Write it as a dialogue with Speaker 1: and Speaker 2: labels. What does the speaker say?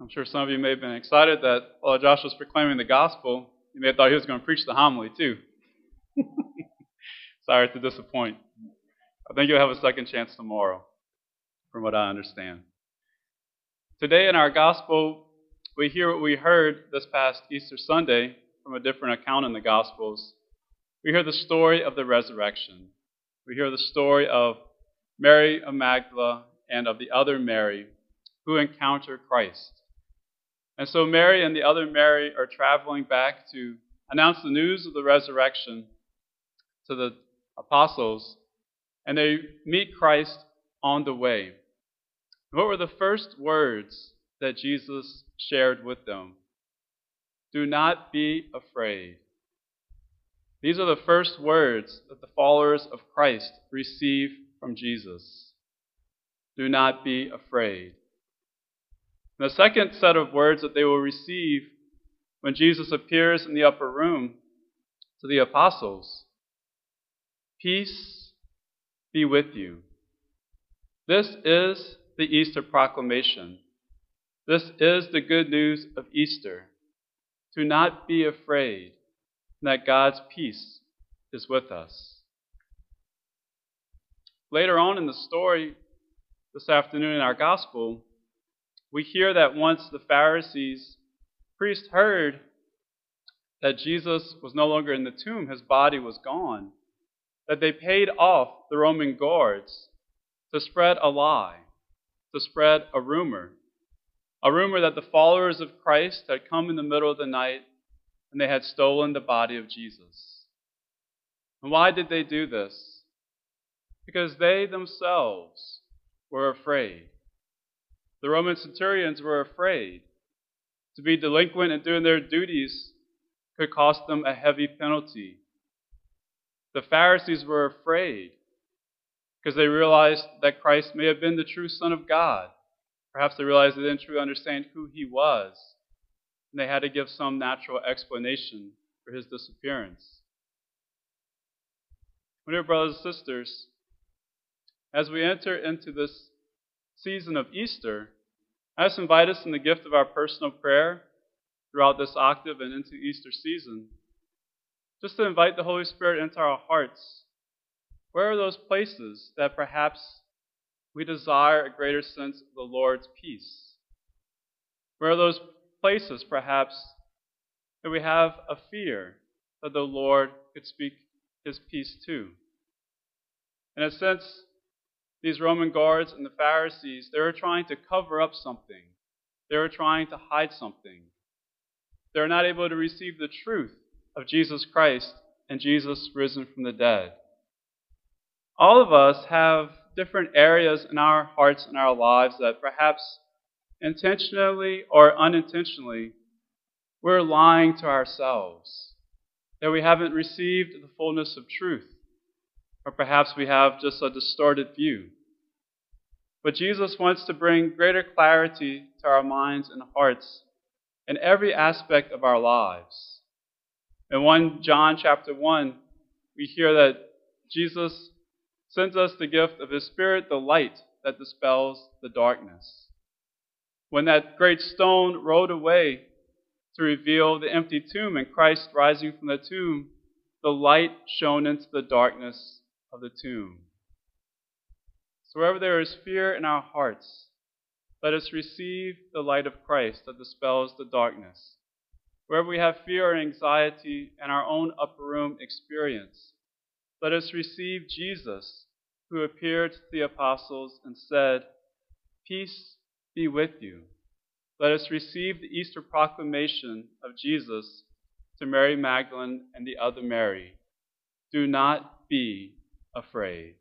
Speaker 1: I'm sure some of you may have been excited that while Josh was proclaiming the gospel, you may have thought he was going to preach the homily too. Sorry to disappoint. I think you'll have a second chance tomorrow, from what I understand. Today in our gospel, we hear what we heard this past Easter Sunday from a different account in the Gospels. We hear the story of the resurrection. We hear the story of Mary of Magdala and of the other Mary who encounter Christ. And so Mary and the other Mary are traveling back to announce the news of the resurrection to the apostles, and they meet Christ on the way. What were the first words that Jesus shared with them? Do not be afraid. These are the first words that the followers of Christ receive from Jesus. Do not be afraid. And the second set of words that they will receive when Jesus appears in the upper room to the apostles Peace be with you. This is the Easter proclamation. This is the good news of Easter. Do not be afraid that God's peace is with us. Later on in the story, this afternoon in our gospel, we hear that once the Pharisees, priests heard that Jesus was no longer in the tomb, his body was gone, that they paid off the Roman guards to spread a lie, to spread a rumor, a rumor that the followers of Christ had come in the middle of the night and they had stolen the body of Jesus. And why did they do this? Because they themselves were afraid. The Roman centurions were afraid. To be delinquent in doing their duties could cost them a heavy penalty. The Pharisees were afraid because they realized that Christ may have been the true Son of God. Perhaps they realized they didn't truly understand who he was, and they had to give some natural explanation for his disappearance. My dear brothers and sisters, as we enter into this season of Easter, I just invite us in the gift of our personal prayer throughout this octave and into Easter season, just to invite the Holy Spirit into our hearts. Where are those places that perhaps we desire a greater sense of the Lord's peace? Where are those places, perhaps, that we have a fear that the Lord could speak his peace to? In a sense, these Roman guards and the Pharisees, they were trying to cover up something. They were trying to hide something. They were not able to receive the truth of Jesus Christ and Jesus risen from the dead. All of us have different areas in our hearts and our lives that perhaps intentionally or unintentionally we're lying to ourselves, that we haven't received the fullness of truth or perhaps we have just a distorted view. But Jesus wants to bring greater clarity to our minds and hearts in every aspect of our lives. In 1 John chapter 1, we hear that Jesus sends us the gift of His Spirit, the light that dispels the darkness. When that great stone rolled away to reveal the empty tomb and Christ rising from the tomb, the light shone into the darkness of the tomb. So wherever there is fear in our hearts, let us receive the light of Christ that dispels the darkness. Wherever we have fear or anxiety in our own upper room experience, let us receive Jesus, who appeared to the apostles and said, Peace be with you. Let us receive the Easter proclamation of Jesus to Mary Magdalene and the other Mary. Do not be afraid.